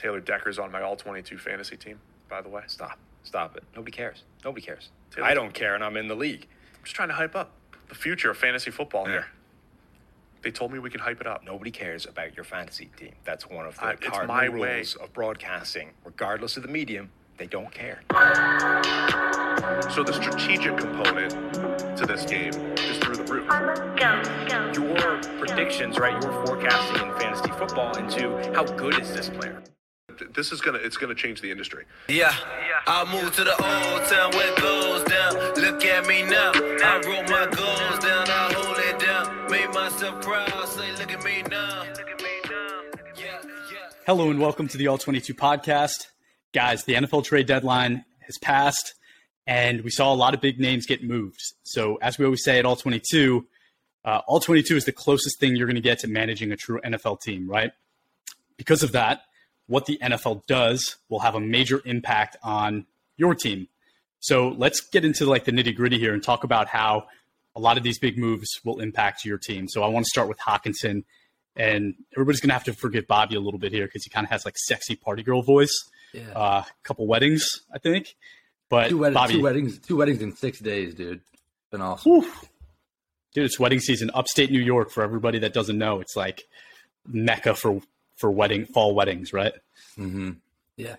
Taylor Decker's on my all 22 fantasy team, by the way. Stop. Stop it. Nobody cares. Nobody cares. Taylor- I don't care, and I'm in the league. I'm just trying to hype up the future of fantasy football Yeah. here. They told me we could hype it up. Nobody cares about your fantasy team. That's one of the I- it's cardinal my rules way. of broadcasting. Regardless of the medium, they don't care. So the strategic component to this game is through the roof. Go, go, Your predictions, right? Your forecasting in fantasy football into how good is this player? This is gonna it's gonna change the industry. Yeah, I moved to the old town where it goes down. Look at me now. I wrote my goals down, I hold it down. Made myself proud, say, look at me now. Yeah, yeah. Hello and welcome to the All 22 podcast. Guys, the NFL trade deadline has passed and we saw a lot of big names get moved. So, as we always say at All 22, uh, All 22 is the closest thing you're going to get to managing a true NFL team, right? Because of that, what the NFL does will have a major impact on your team. So, let's get into like the nitty gritty here and talk about how a lot of these big moves will impact your team. So, I want to start with Hockenson and everybody's gonna have to forgive Bobby a little bit here because he kind of has like sexy party girl voice. Yeah. Uh, a couple weddings, I think. But two, wed- Bobby, two weddings, two weddings in six days, dude. Been awesome. whew. dude, it's wedding season, upstate New York. For everybody that doesn't know, it's like mecca for for wedding fall weddings, right? Mm-hmm. Yeah,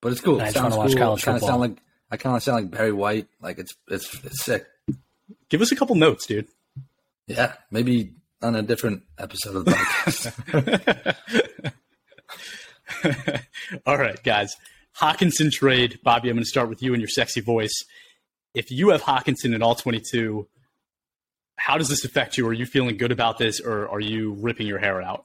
but it's cool. I just wanna watch cool. college Kind of football. sound like I kind of sound like Barry White. Like it's it's it's sick. Give us a couple notes, dude. Yeah, maybe on a different episode of the podcast. All right, guys. Hockenson trade. Bobby, I'm going to start with you and your sexy voice. If you have Hockenson in all 22, how does this affect you? Are you feeling good about this or are you ripping your hair out?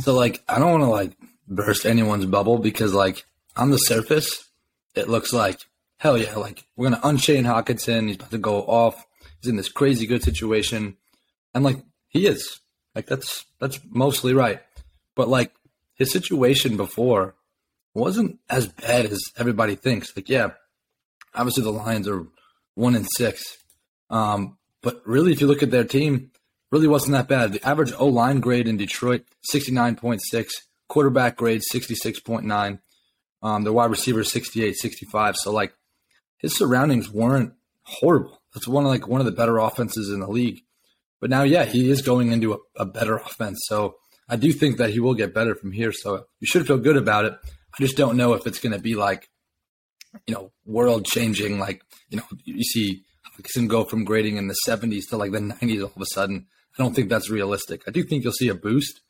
So like, I don't want to like burst anyone's bubble because like on the surface, it looks like hell yeah. Like we're gonna unchain Hockenson. He's about to go off. He's in this crazy good situation, and like he is. Like that's that's mostly right. But like his situation before wasn't as bad as everybody thinks. Like yeah, obviously the Lions are one and six. Um, but really, if you look at their team, really wasn't that bad. The average O line grade in Detroit, 69.6. Quarterback grade, 66.9. Um, their wide receiver, 68, 65. So, like, his surroundings weren't horrible. That's one of, like, one of the better offenses in the league. But now, yeah, he is going into a, a better offense. So, I do think that he will get better from here. So, you should feel good about it. I just don't know if it's going to be like, you know, world changing. Like, you know, you see Hockenson go from grading in the 70s to like the 90s all of a sudden. I don't think that's realistic. I do think you'll see a boost.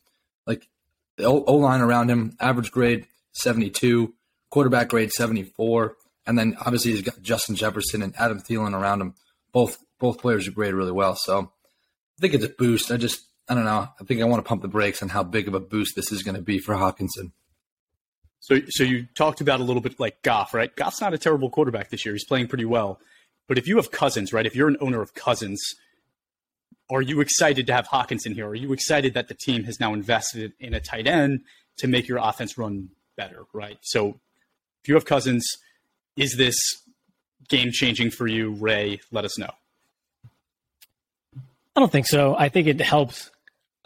Like the O line around him, average grade 72, quarterback grade 74, and then obviously he's got Justin Jefferson and Adam Thielen around him. Both both players who grade really well. So I think it's a boost. I just I don't know. I think I want to pump the brakes on how big of a boost this is going to be for Hockenson. So, so you talked about a little bit like Goff, right? Goff's not a terrible quarterback this year. He's playing pretty well. But if you have Cousins, right? If you're an owner of Cousins, are you excited to have Hockenson here? Are you excited that the team has now invested in a tight end to make your offense run better, right? So if you have Cousins, is this game changing for you, Ray? Let us know. I don't think so. I think it helps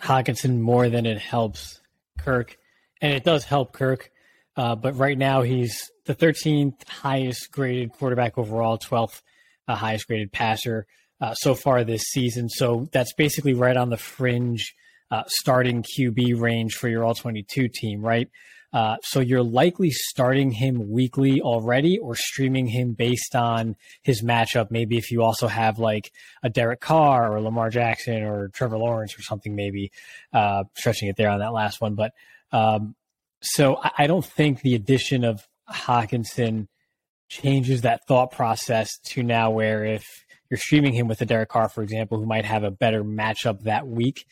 Hockenson more than it helps Kirk, and it does help Kirk. Uh, but right now, he's the 13th highest graded quarterback overall, 12th uh, highest graded passer uh, so far this season. So that's basically right on the fringe uh, starting QB range for your All 22 team, right? Uh, so you're likely starting him weekly already or streaming him based on his matchup. Maybe if you also have like a Derek Carr or Lamar Jackson or Trevor Lawrence or something, maybe uh, stretching it there on that last one. But um, so I, I don't think the addition of Hockenson changes that thought process to now where if you're streaming him with a Derek Carr, for example, who might have a better matchup that week,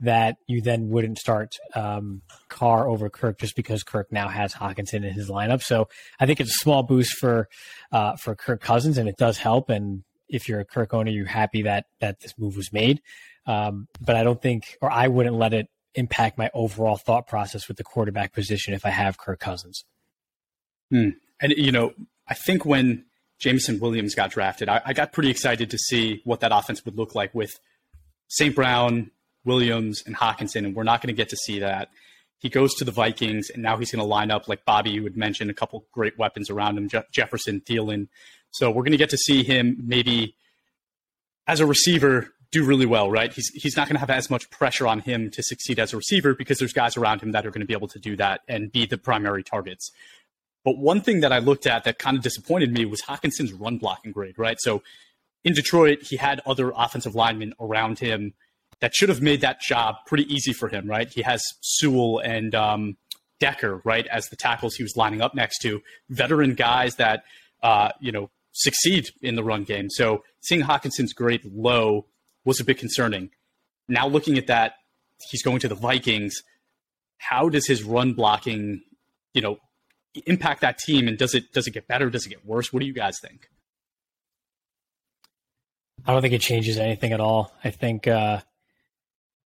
that you then wouldn't start um, Carr over Kirk just because Kirk now has Hockenson in his lineup. So I think it's a small boost for uh, for Kirk Cousins, and it does help. And if you're a Kirk owner, you're happy that that this move was made. Um, but I don't think, or I wouldn't let it impact my overall thought process with the quarterback position if I have Kirk Cousins. And you know, I think when Jameson Williams got drafted, I, I got pretty excited to see what that offense would look like with St. Brown, Williams, and Hockenson, and we're not going to get to see that He goes to the Vikings, and now he's going to line up, like Bobby, you had mentioned, a couple great weapons around him Je- Jefferson, Thielen. So we're going to get to see him maybe as a receiver do really well, right? He's, he's not going to have as much pressure on him to succeed as a receiver because there's guys around him that are going to be able to do that and be the primary targets. But one thing that I looked at that kind of disappointed me was Hockenson's run blocking grade, right? So in Detroit, he had other offensive linemen around him that should have made that job pretty easy for him, right? He has Sewell and um, Decker, right, as the tackles he was lining up next to, veteran guys that, uh, you know, succeed in the run game. So seeing Hockenson's grade low was a bit concerning. Now looking at that, he's going to the Vikings. How does his run blocking, you know, impact that team? And does it does it get better? Does it get worse? What do you guys think? I don't think it changes anything at all. I think uh,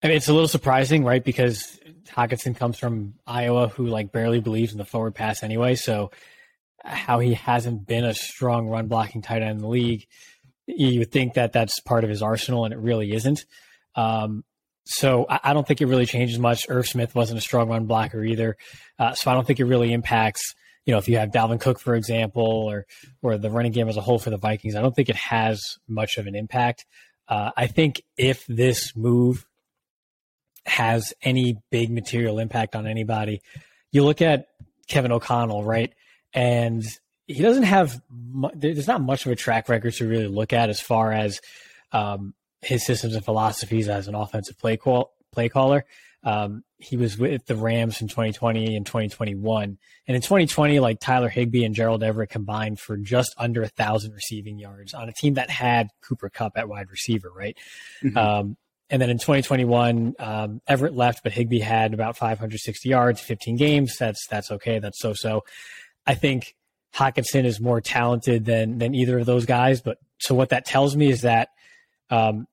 I mean it's a little surprising, right? Because Hockenson comes from Iowa, who like barely believes in the forward pass anyway. So how he hasn't been a strong run blocking tight end in the league, you would think that that's part of his arsenal, and it really isn't. Um, so I, I, don't think it really changes much. Irv Smith wasn't a strong run blocker either, uh, so I don't think it really impacts you know, if you have Dalvin Cook, for example, or or the running game as a whole for the Vikings, I don't think it has much of an impact. Uh, I think if this move has any big material impact on anybody, you look at Kevin O'Connell, right? And he doesn't have there's not much of a track record to really look at as far as um, his systems and philosophies as an offensive play call play caller. Um, he was with the Rams in 2020 and 2021. And in 2020, like Tyler Higbee and Gerald Everett combined for just under a thousand receiving yards on a team that had Cooper Kupp at wide receiver, right? Mm-hmm. Um, and then in 2021, um, Everett left, but Higbee had about 560 yards, 15 games. That's that's okay. That's so so. I think Hockenson is more talented than than either of those guys. But so what that tells me is that um,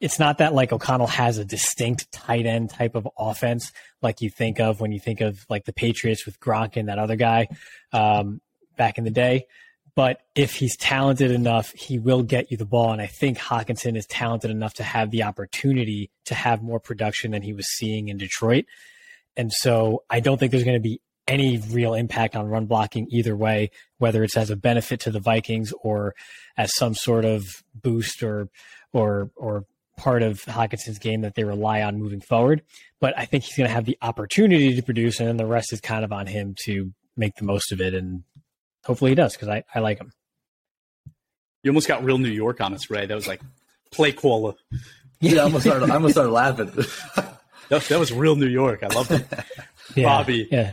it's not that like O'Connell has a distinct tight end type of offense like you think of when you think of like the Patriots with Gronk and that other guy um, back in the day. But if he's talented enough, he will get you the ball. And I think Hockenson is talented enough to have the opportunity to have more production than he was seeing in Detroit. And so I don't think there's going to be any real impact on run blocking either way, whether it's as a benefit to the Vikings or as some sort of boost or or or part of Hockenson's game that they rely on moving forward. But I think he's going to have the opportunity to produce, and then the rest is kind of on him to make the most of it. And hopefully he does because I, I like him. You almost got real New York on us, Ray. That was like play caller. Yeah, I almost started, I almost started laughing. that, that, was real New York. I love it. yeah, Bobby, yeah.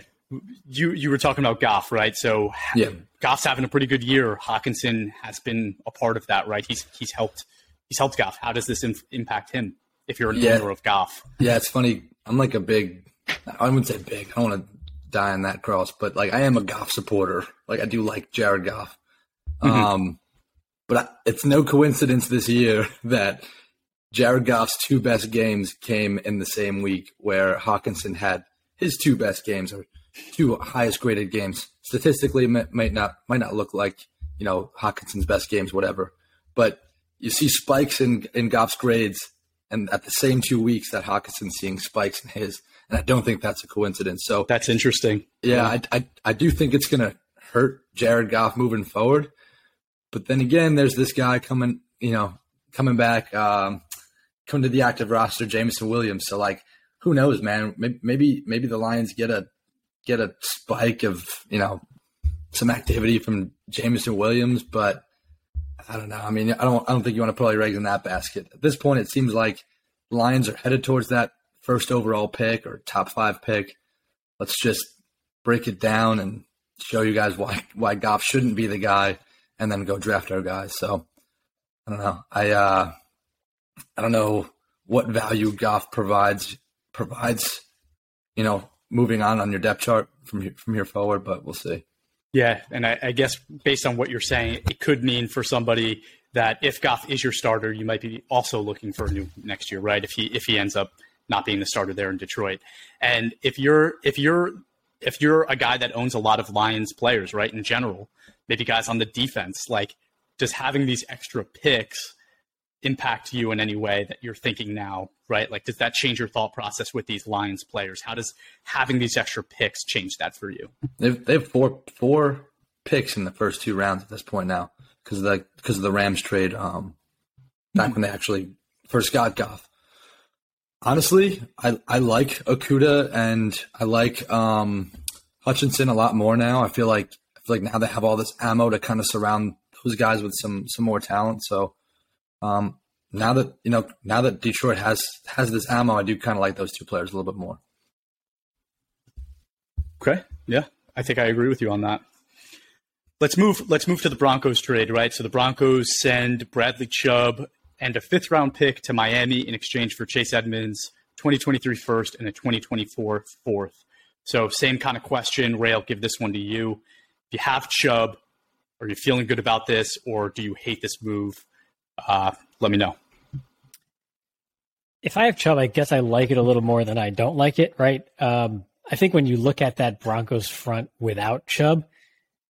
you you were talking about Goff, right? So yeah. Goff's having a pretty good year. Hockenson has been a part of that, right? He's he's helped – he's helped Goff. How does this inf- impact him if you're an yeah. owner of Goff? Yeah, it's funny. I'm like a big, I wouldn't say big. I don't want to die on that cross, but like I am a Goff supporter. Like I do like Jared Goff. Mm-hmm. Um, but I, it's no coincidence this year that Jared Goff's two best games came in the same week where Hockenson had his two best games or two highest graded games. Statistically, might, might not might not look like you know Hockenson's best games, whatever. But you see spikes in in Goff's grades, and at the same two weeks that Hockenson's seeing spikes in his, and I don't think that's a coincidence. So that's interesting. Yeah, I I, I do think it's going to hurt Jared Goff moving forward, but then again, there's this guy coming, you know, coming back, um, coming to the active roster, Jameson Williams. So like, who knows, man? Maybe maybe the Lions get a get a spike of you know some activity from Jameson Williams, but I don't know. I mean, I don't. I don't think you want to put all your eggs in that basket. At this point, it seems like Lions are headed towards that first overall pick or top five pick. Let's just break it down and show you guys why why Goff shouldn't be the guy, and then go draft our guys. So I don't know. I uh, I don't know what value Goff provides provides. You know, moving on on your depth chart from here, from here forward, but we'll see. Yeah, and I, I, guess based on what you're saying, it could mean for somebody that if Goff is your starter, you might be also looking for a new next year, right? If he if he ends up not being the starter there in Detroit, and if you're if you're if you're a guy that owns a lot of Lions players, right, in general, maybe guys on the defense, like just having these extra picks impact you in any way that you're thinking now, right? Like, does that change your thought process with these Lions players? How does having these extra picks change that for you? They've they have four four picks in the first two rounds at this point now because of the because of the Rams trade. Um, back when they actually first got Goff. Honestly, I I like Okudah and I like um, Hutchinson a lot more now. I feel like I feel like now they have all this ammo to kind of surround those guys with some some more talent. So um, now that you know now that Detroit has has this ammo, I do kind of like those two players a little bit more. Okay, yeah, I think I agree with you on that. Let's move. Let's move to the Broncos trade, right? So the Broncos send Bradley Chubb and a fifth round pick to Miami in exchange for Chase Edmonds, 2023 first and a 2024 fourth. So same kind of question. Ray, I'll give this one to you. If you have Chubb, are you feeling good about this, or do you hate this move? Uh, let me know. If I have Chubb, I guess I like it a little more than I don't like it. Right? Um, I think when you look at that Broncos front without Chubb,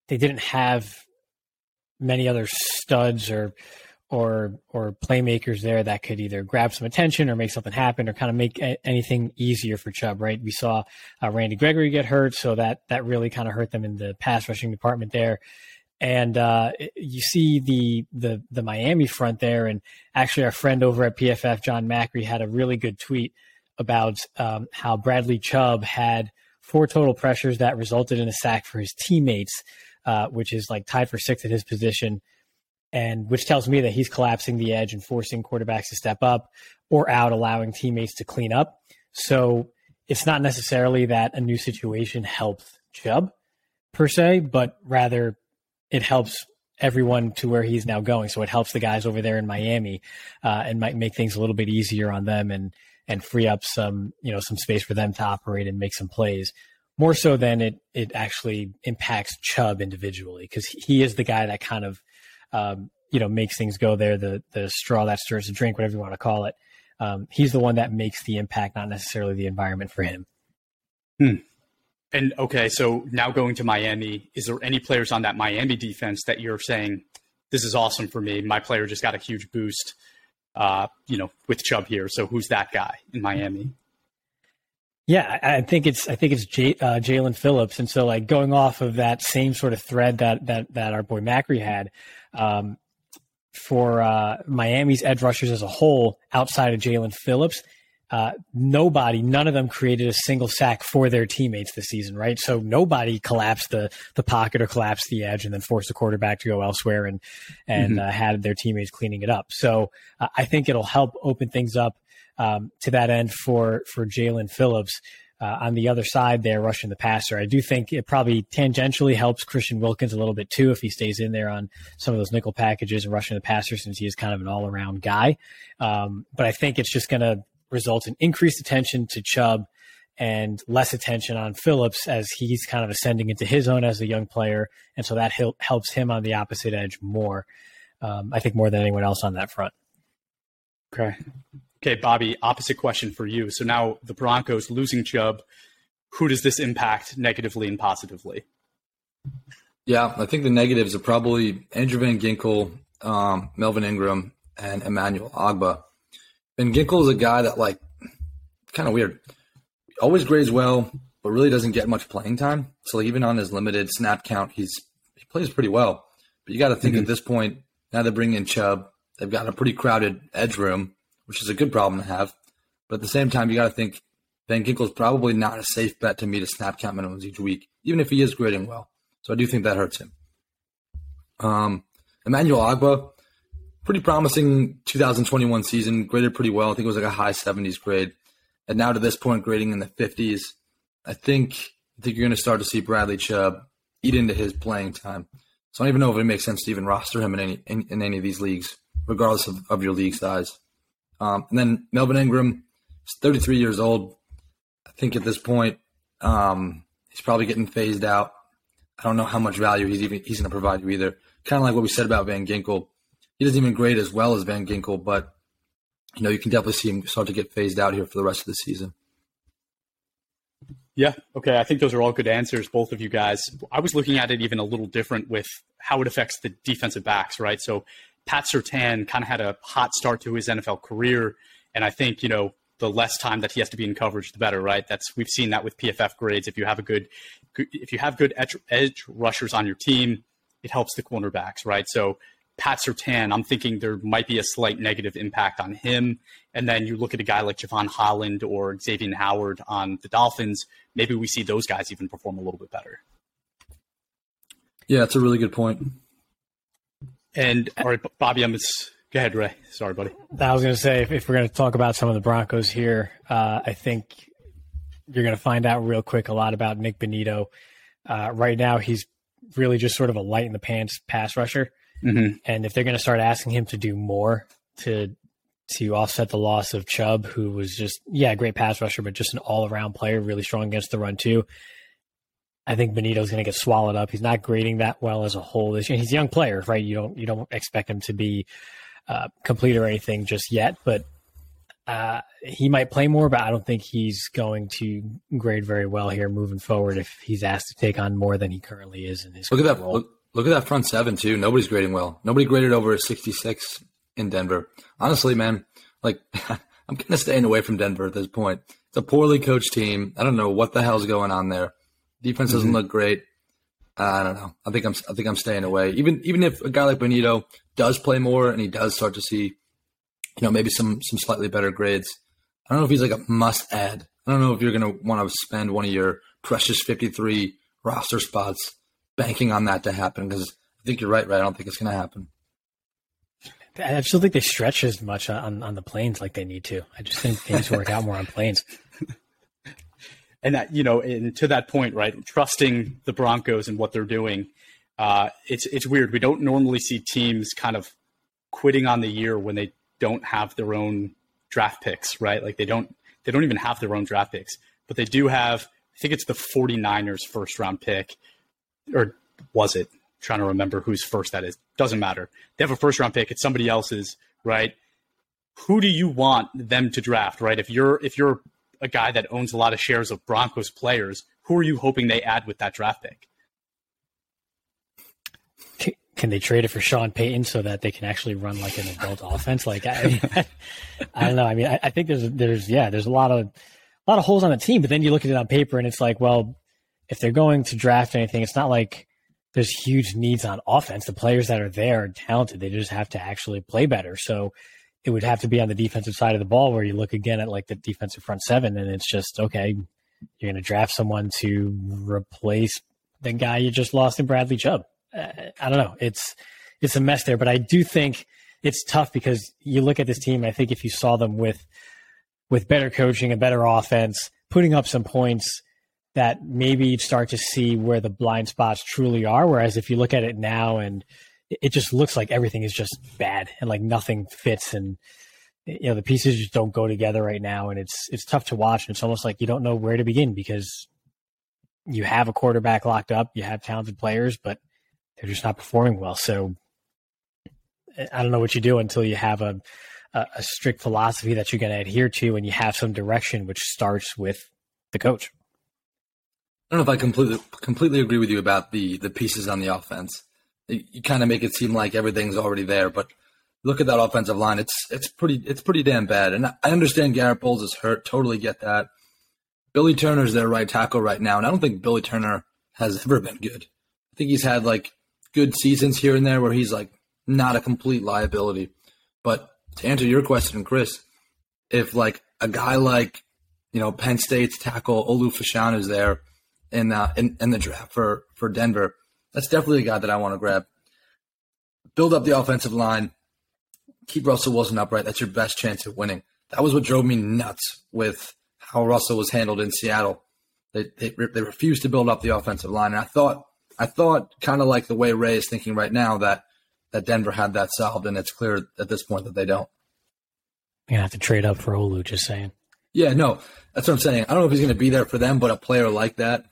they didn't have many other studs or or or playmakers there that could either grab some attention or make something happen or kind of make a- anything easier for Chubb. Right? We saw uh, Randy Gregory get hurt, so that that really kind of hurt them in the pass rushing department there. And uh, you see the the the Miami front there, and actually our friend over at PFF, John Macri, had a really good tweet about um, how Bradley Chubb had four total pressures that resulted in a sack for his teammates, uh, which is like tied for sixth at his position, and which tells me that he's collapsing the edge and forcing quarterbacks to step up or out, allowing teammates to clean up. So it's not necessarily that a new situation helps Chubb per se, but rather it helps everyone to where he's now going. So it helps the guys over there in Miami uh, and might make things a little bit easier on them and and free up some you know some space for them to operate and make some plays. More so than it it actually impacts Chubb individually because he is the guy that kind of um, you know makes things go there the the straw that stirs the drink whatever you want to call it. Um, he's the one that makes the impact, not necessarily the environment for him. Hmm. And okay, so now going to Miami, is there any players on that Miami defense that you're saying this is awesome for me? My player just got a huge boost, uh, you know, with Chubb here. So who's that guy in Miami? Yeah, I think it's I think it's J, uh, Jaelan Phillips, and so like going off of that same sort of thread that that that our boy Macri had um, for uh, Miami's edge rushers as a whole, outside of Jaelan Phillips, uh, nobody, none of them created a single sack for their teammates this season, right? So nobody collapsed the the pocket or collapsed the edge and then forced the quarterback to go elsewhere and and mm-hmm. uh, had their teammates cleaning it up. So uh, I think it'll help open things up um, to that end for for Jaelan Phillips. Uh, on the other side there, rushing the passer. I do think it probably tangentially helps Christian Wilkins a little bit too if he stays in there on some of those nickel packages and rushing the passer since he is kind of an all around guy. Um, but I think it's just going to result in increased attention to Chubb and less attention on Phillips as he's kind of ascending into his own as a young player. And so that helps him on the opposite edge more, um, I think, more than anyone else on that front. Okay. Okay, Bobby, opposite question for you. So now the Broncos losing Chubb, who does this impact negatively and positively? Yeah, I think the negatives are probably Andrew Van Ginkel, um, Melvin Ingram, and Emmanuel Ogbah. Van Ginkel is a guy that like kind of weird. Always grades well, but really doesn't get much playing time. So like, even on his limited snap count, he's he plays pretty well. But you got to think mm-hmm. at this point, now they bring in Chubb, they've got a pretty crowded edge room which is a good problem to have. But at the same time, you got to think Van Ginkel's probably not a safe bet to meet a snap count minimums each week, even if he is grading well. So I do think that hurts him. Um, Emmanuel Ogbah, pretty promising 2021 season, graded pretty well. I think it was like a high 70s grade. And now to this point, grading in the 50s. I think I think you're going to start to see Bradley Chubb eat into his playing time. So I don't even know if it makes sense to even roster him in any in, in any of these leagues, regardless of, of your league size. Um, and then Melvin Ingram is 33 years old. I think at this point, um, he's probably getting phased out. I don't know how much value he's even he's going to provide you either. Kind of like what we said about Van Ginkel. He doesn't even grade as well as Van Ginkel, but you know you can definitely see him start to get phased out here for the rest of the season. Yeah. Okay. I think those are all good answers, both of you guys. I was looking at it even a little different with how it affects the defensive backs, right? So Pat Surtain kind of had a hot start to his NFL career, and I think you know the less time that he has to be in coverage, the better, right? That's we've seen that with PFF grades. If you have a good, if you have good edge, edge rushers on your team, it helps the cornerbacks, right? So Pat Surtain, I'm thinking there might be a slight negative impact on him. And then you look at a guy like Jevon Holland or Xavier Howard on the Dolphins, maybe we see those guys even perform a little bit better. Yeah, that's a really good point. And all right, Bobby, I'm just go ahead, Ray. Sorry, buddy. I was going to say if, if, we're going to talk about some of the Broncos here, uh, I think you're going to find out real quick a lot about Nik Bonitto. Uh, right now, he's really just sort of a light in the pants pass rusher. Mm-hmm. And if they're going to start asking him to do more to to offset the loss of Chubb, who was just yeah, a great pass rusher, but just an all around player, really strong against the run too. I think Bonitto's going to get swallowed up. He's not grading that well as a whole this year. He's a young player, right? You don't you don't expect him to be uh, complete or anything just yet, but uh, he might play more. But I don't think he's going to grade very well here moving forward if he's asked to take on more than he currently is in his look at that look, look, at that front seven too. Nobody's grading well. Nobody graded over a sixty six in Denver. Honestly, man, like I'm kind of staying away from Denver at this point. It's a poorly coached team. I don't know what the hell's going on there. Defense doesn't mm-hmm. look great. I don't know. I think I'm I think I'm staying away. Even even if a guy like Bonitto does play more and he does start to see, you know, maybe some some slightly better grades. I don't know if he's like a must add. I don't know if you're going to want to spend one of your precious 53 roster spots banking on that to happen because I think you're right, right? I don't think it's going to happen. I just don't think they stretch as much on, on the planes like they need to. I just think things work out more on planes. and that you know, and to that point, right? Trusting the Broncos and what they're doing. Uh, it's it's weird. We don't normally see teams kind of quitting on the year when they don't have their own draft picks, right? Like they don't they don't even have their own draft picks, but they do have. I think it's the 49ers first round pick, or was it? I'm trying to remember whose first that is. Doesn't matter. They have a first round pick. It's somebody else's, right? Who do you want them to draft, right? If you're if you're a guy that owns a lot of shares of Broncos players. Who are you hoping they add with that draft pick? Can they trade it for Sean Payton so that they can actually run like an adult offense? Like I, I, don't know. I mean, I, I, think there's there's yeah, there's a lot of a lot of holes on the team. But then you look at it on paper and it's like, well, if they're going to draft anything, it's not like there's huge needs on offense. The players that are there are talented. They just have to actually play better. So it would have to be on the defensive side of the ball where you look again at like the defensive front seven and it's just okay you're going to draft someone to replace the guy you just lost in Bradley Chubb. Uh, I don't know. It's it's a mess there, but I do think it's tough because you look at this team. I think if you saw them with with better coaching, a better offense, putting up some points, that maybe you'd start to see where the blind spots truly are. Whereas if you look at it now and it just looks like everything is just bad and like nothing fits and you know the pieces just don't go together right now and it's it's tough to watch and it's almost like you don't know where to begin because you have a quarterback locked up you have talented players but they're just not performing well so eh, i don't know what you do until you have a a, strict philosophy that you're going to adhere to and you have some direction which starts with the coach don't know if I completely completely agree with you about the the pieces on the offense you kind of make it seem like everything's already there. But look at that offensive line; it's it's pretty it's pretty damn bad. And I understand Garrett Bolles is hurt, totally get that. Billy Turner's their right tackle right now, and I don't think Billy Turner has ever been good. I think he's had like good seasons here and there where he's like not a complete liability. But to answer your question, Chris, if like a guy like you know Penn State's tackle Olu Fashanu is there in, uh, in in the draft for for Denver that's definitely a guy that I want to grab. Build up the offensive line. Keep Russell Wilson upright. That's your best chance at winning. That was what drove me nuts with how Russell was handled in Seattle. They, they, they refused to build up the offensive line. And I thought, I thought kind of like the way Ray is thinking right now that, that Denver had that solved. And it's clear at this point that they don't. You're going to have to trade up for Olu, just saying. Yeah, no, that's what I'm saying. I don't know if he's going to be there for them, but a player like that,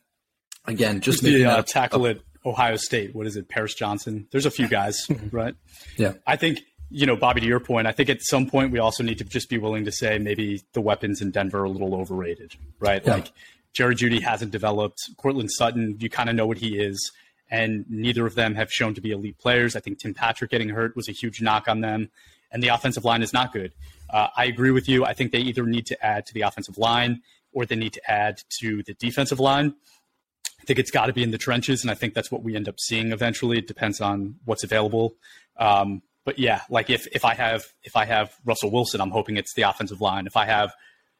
again, just the uh, tackle it Ohio State. What is it? Paris Johnson. There's a few guys, right? Yeah. I think, you know, Bobby, to your point, I think at some point we also need to just be willing to say maybe the weapons in Denver are a little overrated, right? Yeah. Like Jerry Jeudy hasn't developed. Courtland Sutton, you kind of know what he is. and neither of them have shown to be elite players. I think Tim Patrick getting hurt was a huge knock on them, and the offensive line is not good. Uh, I agree with you. I think they either need to add to the offensive line or they need to add to the defensive line. I think it's got to be in the trenches, and I think that's what we end up seeing eventually. It depends on what's available. Um, but yeah, like if if I have if I have Russell Wilson, I'm hoping it's the offensive line. If I have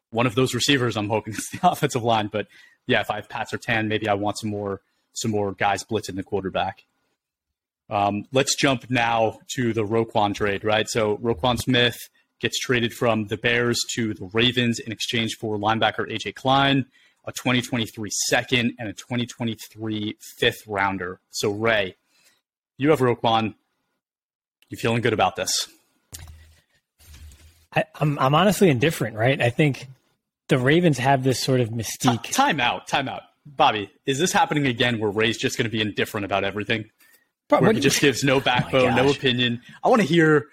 one of those receivers, I'm hoping it's the offensive line. But yeah, if I have Pat Surtain, maybe I want some more some more guys blitzing the quarterback. Um, let's jump now to the Roquan trade, right? So Roquan Smith gets traded from the Bears to the Ravens in exchange for linebacker AJ Klein, a 2023 second, and a 2023 fifth rounder. So Ray, you have Roquan. You feeling good about this? I, I'm I'm honestly indifferent, right? I think the Ravens have this sort of mystique. T- time out, time out. Bobby, is this happening again where Ray's just going to be indifferent about everything? Where he just gives no oh backbone, oh no opinion. I want to hear.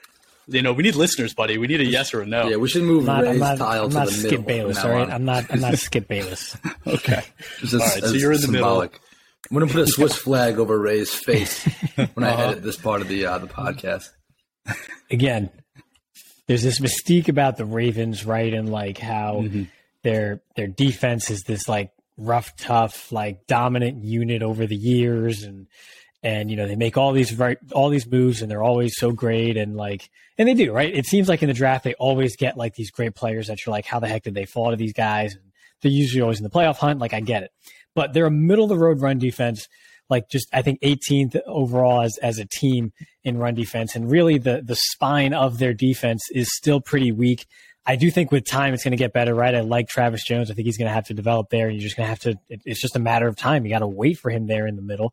You know, we need listeners, buddy. We need a yes or a no. Yeah, we should move I'm not, Ray's I'm not, tile I'm to not the Skip middle. Bayless, all right? I'm not. I'm not Skip Bayless. okay. Just all right. So you're in the symbolic. middle. I'm going to put a Swiss flag over Ray's face when I uh-huh. edit this part of the uh, the podcast. Again, there's this mystique about the Ravens, right? And like how mm-hmm. their their defense is this like rough, tough, like dominant unit over the years, and and you know they make all these right all these moves, and they're always so great, and like and they do, right? It seems like in the draft they always get like these great players that you're like, how the heck did they fall to these guys? And they're usually always in the playoff hunt. Like I get it, but they're a middle of the road run defense like just I think 18th overall as as a team in run defense, and really the the spine of their defense is still pretty weak. I do think with time it's going to get better, right? I like Travis Jones. I think he's going to have to develop there, and you're just going to have to. It's just a matter of time. You got to wait for him there in the middle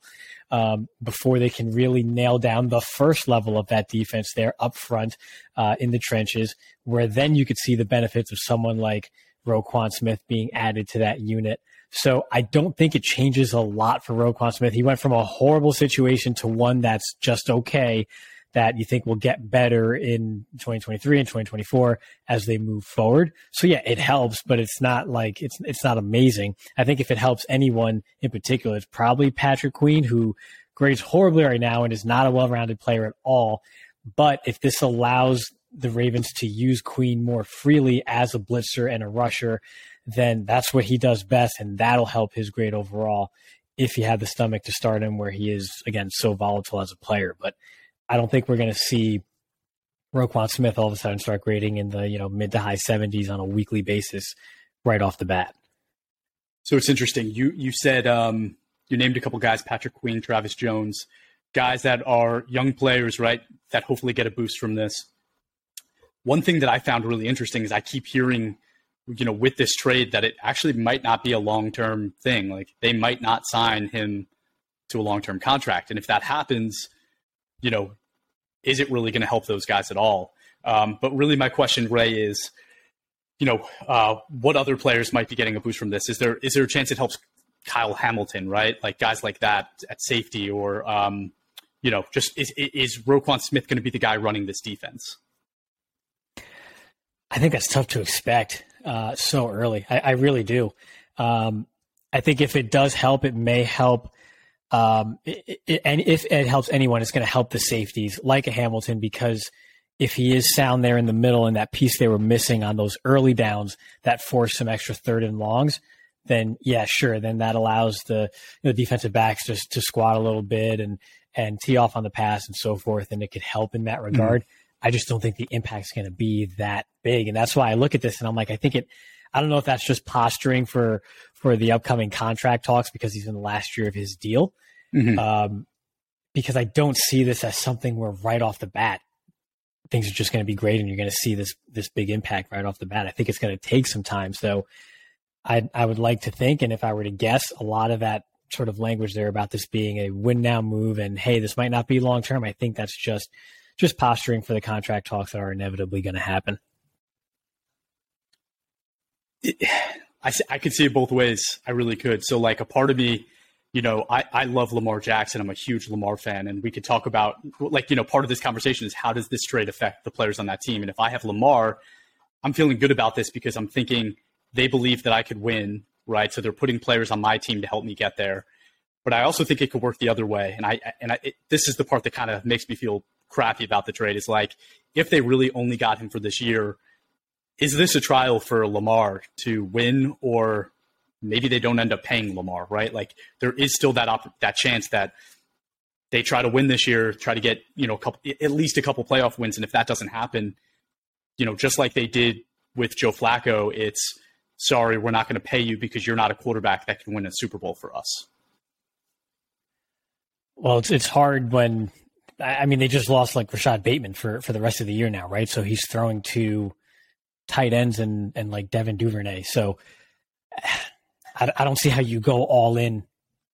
um, before they can really nail down the first level of that defense there up front uh, in the trenches, where then you could see the benefits of someone like Roquan Smith being added to that unit. So I don't think it changes a lot for Roquan Smith. He went from a horrible situation to one that's just okay that you think will get better in 2023 and 2024 as they move forward. So yeah, it helps, but it's not like it's it's not amazing. I think if it helps anyone in particular, it's probably Patrick Queen who grades horribly right now and is not a well-rounded player at all. But if this allows the Ravens to use Queen more freely as a blitzer and a rusher, then that's what he does best, and that'll help his grade overall if he had the stomach to start him where he is again so volatile as a player. But I don't think we're going to see Roquan Smith all of a sudden start grading in the you know mid to high 70s on a weekly basis right off the bat. So it's interesting. You you said um, you named a couple guys: Patrick Queen, Travis Jones, guys that are young players, right? That hopefully get a boost from this. One thing that I found really interesting is I keep hearing you know, with this trade that it actually might not be a long term thing. Like they might not sign him to a long term contract. And if that happens, you know, is it really going to help those guys at all? Um, but really, my question, Ray, is, you know, uh, what other players might be getting a boost from this? Is there is there a chance it helps Kyle Hamilton, right? Like guys like that at safety, or um, you know, just is is Roquan Smith going to be the guy running this defense? I think that's tough to expect uh, so early. I, I really do. Um, I think if it does help, it may help. Um, it, it, and if it helps anyone, it's going to help the safeties like a Hamilton because if he is sound there in the middle and that piece they were missing on those early downs that forced some extra third and longs, then yeah, sure. Then that allows the you know, defensive backs just to squat a little bit and and tee off on the pass and so forth, and it could help in that regard. Mm-hmm. I just don't think the impact's going to be that big. And that's why I look at this and I'm like, I think it, I don't know if that's just posturing for, for the upcoming contract talks because he's in the last year of his deal. Mm-hmm. Um, because I don't see this as something where right off the bat, things are just going to be great and you're going to see this, this big impact right off the bat. I think it's going to take some time. So I, I would like to think, and if I were to guess, a lot of that sort of language there about this being a win now move and hey, this might not be long term. I think that's just just posturing for the contract talks that are inevitably going to happen. I, I could see it both ways. I really could. So, like, a part of me, you know, I, I love Lamar Jackson. I'm a huge Lamar fan. And we could talk about, like, you know, part of this conversation is how does this trade affect the players on that team? And if I have Lamar, I'm feeling good about this because I'm thinking they believe that I could win, right? So they're putting players on my team to help me get there. but I also think it could work the other way. And I and I, it, this is the part that kind of makes me feel crappy about the trade. Is like if they really only got him for this year, is this a trial for Lamar to win, or maybe they don't end up paying Lamar? Right? Like there is still that op- that chance that they try to win this year, try to get you know couple, at least a couple playoff wins, and if that doesn't happen, you know just like they did with Joe Flacco, it's sorry, we're not going to pay you because you're not a quarterback that can win a Super Bowl for us. Well, it's it's hard when I mean they just lost like Rashod Bateman for for the rest of the year now, right? So he's throwing to tight ends and and like Devin Duvernay. So I, I don't see how you go all in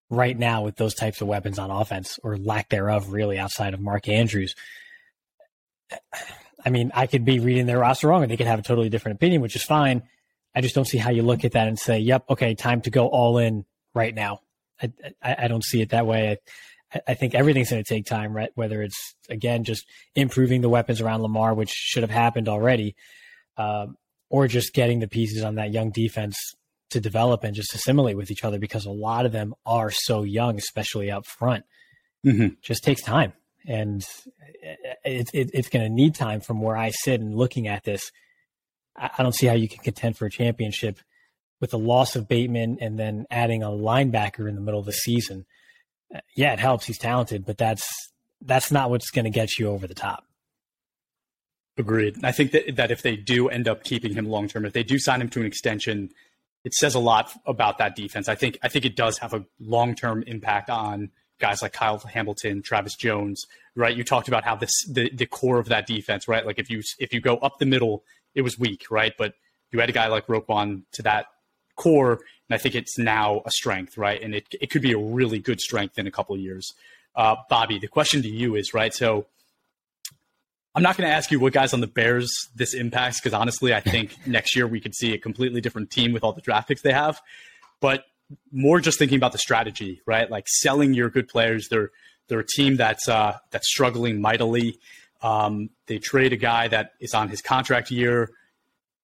right now with those types of weapons on offense or lack thereof, really, outside of Mark Andrews. I mean, I could be reading their roster wrong and they could have a totally different opinion, which is fine. I just don't see how you look at that and say, yep, okay, time to go all in right now. I, I, I don't see it that way. I, I think everything's going to take time, right? Whether it's, again, just improving the weapons around Lamar, which should have happened already, um, or just getting the pieces on that young defense to develop and just assimilate with each other because a lot of them are so young, especially up front. Mm-hmm. Just takes time, and it, it, it's going to need time. From where I sit and looking at this, I don't see how you can contend for a championship with the loss of Bateman and then adding a linebacker in the middle of the season. Yeah, it helps. He's talented, but that's that's not what's going to get you over the top. Agreed. I think that that if they do end up keeping him long term, if they do sign him to an extension, it says a lot about that defense. I think I think it does have a long term impact on guys like Kyle Hamilton, Travis Jones, right? You talked about how this the, the core of that defense, right? Like if you if you go up the middle, it was weak, right? But you had a guy like Roquan to that core, and I think it's now a strength, right? And it it could be a really good strength in a couple of years. Uh, Bobby, the question to you is right. So I'm not going to ask you what guys on the Bears this impacts because honestly, I think next year we could see a completely different team with all the draft picks they have. But more just thinking about the strategy, right? Like selling your good players. They're they're a team that's uh, that's struggling mightily. Um, they trade a guy that is on his contract year,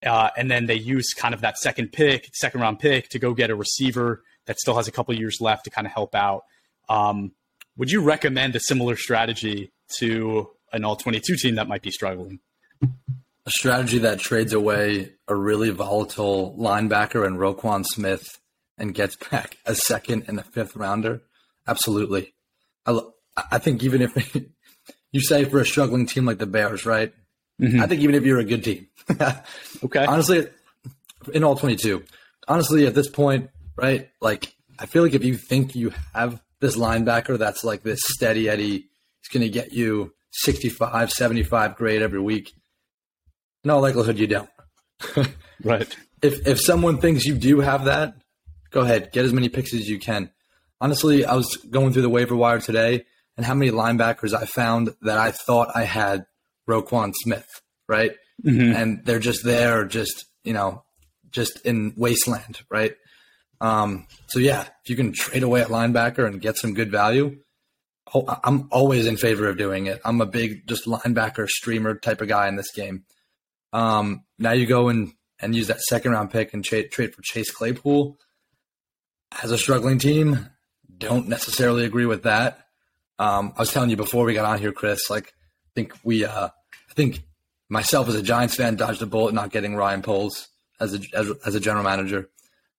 uh, and then they use kind of that second pick, second round pick, to go get a receiver that still has a couple years left to kind of help out. Um, would you recommend a similar strategy to an all 22 team that might be struggling. A strategy that trades away a really volatile linebacker and Roquan Smith and gets back a second and a fifth rounder. Absolutely. I, I think even if you say for a struggling team like the Bears, right? Mm-hmm. I think even if you're a good team, okay. Honestly, in all 22, honestly, at this point, right? Like, I feel like if you think you have this linebacker that's like this steady Eddie, he's going to get you 65, 75 grade every week. No likelihood you don't. right. If if someone thinks you do have that, go ahead, get as many picks as you can. Honestly, I was going through the waiver wire today, and how many linebackers I found that I thought I had Roquan Smith, right? Mm-hmm. And they're just there, just you know, just in wasteland, right? Um, so yeah, if you can trade away at linebacker and get some good value, I'm always in favor of doing it. I'm a big just linebacker streamer type of guy in this game. Um, now you go and, and use that second round pick and trade trade for Chase Claypool. As a struggling team, don't necessarily agree with that. Um, I was telling you before we got on here, Chris. Like, I think we, uh, I think myself as a Giants fan dodged a bullet not getting Ryan Poles as a as, as a general manager.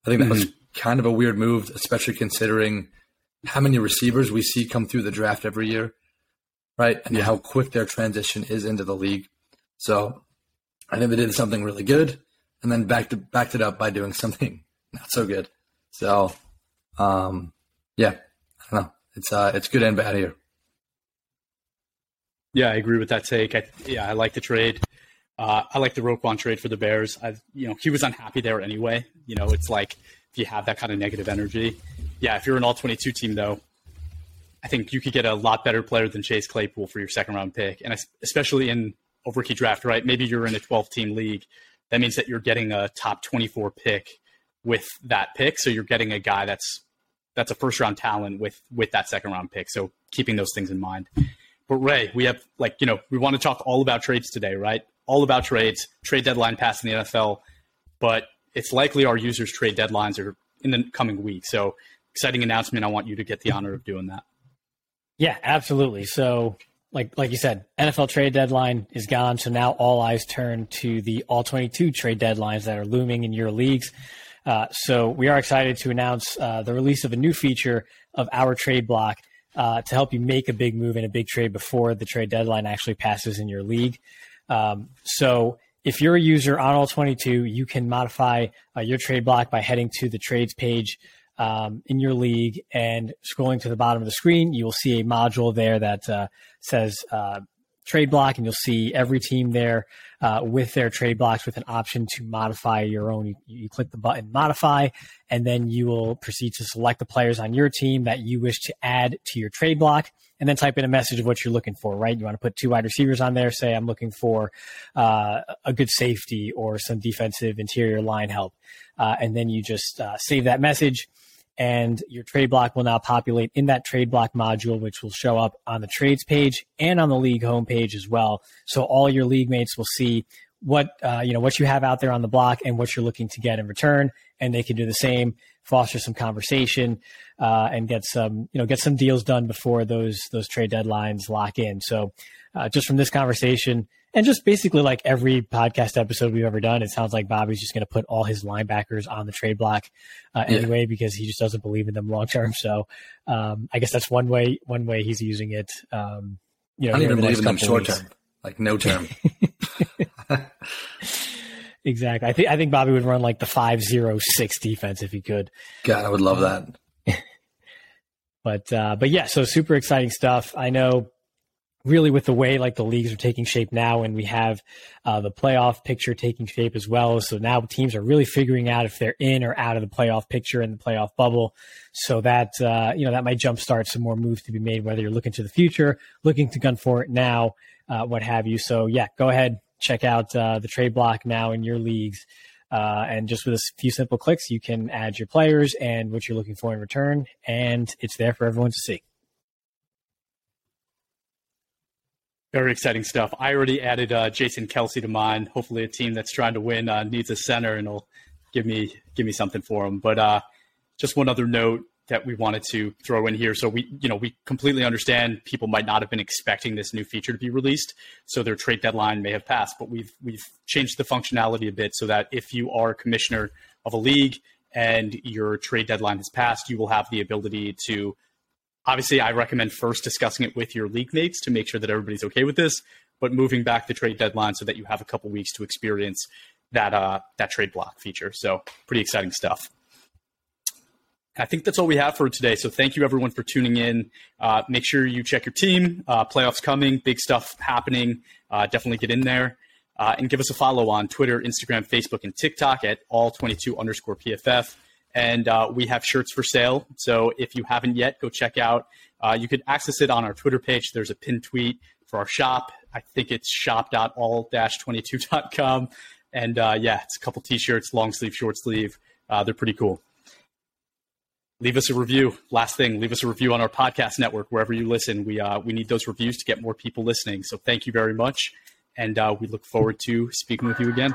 I think that mm-hmm. was kind of a weird move, especially considering how many receivers we see come through the draft every year, right? And yeah. how quick their transition is into the league. So I think they did something really good and then backed it, backed it up by doing something not so good. So, um, yeah, I don't know. It's uh, it's good and bad here. Yeah, I agree with that take. I, yeah, I like the trade. Uh, I like the Roquan trade for the Bears. I, you know, he was unhappy there anyway. You know, it's like if you have that kind of negative energy, yeah, if you're an all 22 team, though, I think you could get a lot better player than Chase Claypool for your second round pick. And especially in a rookie draft, right? Maybe you're in a 12 team league. That means that you're getting a top 24 pick with that pick. So you're getting a guy that's that's a first round talent with with that second round pick. So keeping those things in mind. But Ray, we have like, you know, we want to talk all about trades today, right? All about trades, trade deadline passed in the NFL, but it's likely our users' trade deadlines are in the coming week. So exciting announcement. I want you to get the honor of doing that. Yeah, absolutely. So, like like you said, NFL trade deadline is gone. So now all eyes turn to the all 22 trade deadlines that are looming in your leagues. Uh, so we are excited to announce uh, the release of a new feature of our trade block uh, to help you make a big move in a big trade before the trade deadline actually passes in your league. Um, so if you're a user on all 22, you can modify uh, your trade block by heading to the trades page um, in your league and scrolling to the bottom of the screen. You will see a module there that uh, says uh, trade block, and you'll see every team there uh, with their trade blocks with an option to modify your own. You, you, click the button modify, and then you will proceed to select the players on your team that you wish to add to your trade block, and then type in a message of what you're looking for. Right, you want to put two wide receivers on there. Say I'm looking for uh, a good safety or some defensive interior line help, uh, and then you just uh, save that message and your trade block will now populate in that trade block module, which will show up on the trades page and on the league homepage as well. So all your league mates will see what uh, you know what you have out there on the block and what you're looking to get in return, and they can do the same, foster some conversation, uh, and get some you know get some deals done before those those trade deadlines lock in. So uh, just from this conversation, and just basically like every podcast episode we've ever done, it sounds like Bobby's just going to put all his linebackers on the trade block uh, yeah. anyway because he just doesn't believe in them long term. So um, I guess that's one way one way he's using it. Um, you know, I don't even believe in them short term, like no term. exactly. I think I think Bobby would run like the five zero six defense if he could. God, I would love that. but uh, but yeah, so super exciting stuff. I know really with the way like the leagues are taking shape now and we have uh, the playoff picture taking shape as well. So now teams are really figuring out if they're in or out of the playoff picture and the playoff bubble. So that uh, you know that might jumpstart some more moves to be made whether you're looking to the future looking to gun for it now uh, what have you. So yeah go ahead check out uh, the trade block now in your leagues. Uh, and just with a few simple clicks you can add your players and what you're looking for in return and it's there for everyone to see Very exciting stuff. I already added uh, Jason Kelce to mine. Hopefully, a team that's trying to win uh, needs a center, and will give me give me something for them. But uh, just one other note that we wanted to throw in here. So we, you know, we completely understand people might not have been expecting this new feature to be released, so their trade deadline may have passed. But we've we've changed the functionality a bit so that if you are a commissioner of a league and your trade deadline has passed, you will have the ability to obviously I recommend first discussing it with your league mates to make sure that everybody's okay with this, but moving back the trade deadline so that you have a couple weeks to experience that uh, that trade block feature. So pretty exciting stuff. I think that's all we have for today. So thank you everyone for tuning in. Uh, make sure you check your team. Uh, playoffs coming, big stuff happening. Uh, definitely get in there. Uh, and give us a follow on Twitter, Instagram, Facebook, and TikTok at all22 underscore PFF and uh, we have shirts for sale. So if you haven't yet, go check out. Uh, you can access it on our Twitter page. There's a pinned tweet for our shop. I think it's shop.all-22.com. And uh, yeah, it's a couple t-shirts, long sleeve, short sleeve. Uh, they're pretty cool. Leave us a review. Last thing, leave us a review on our podcast network wherever you listen. We uh, we need those reviews to get more people listening. So thank you very much, and uh, we look forward to speaking with you again.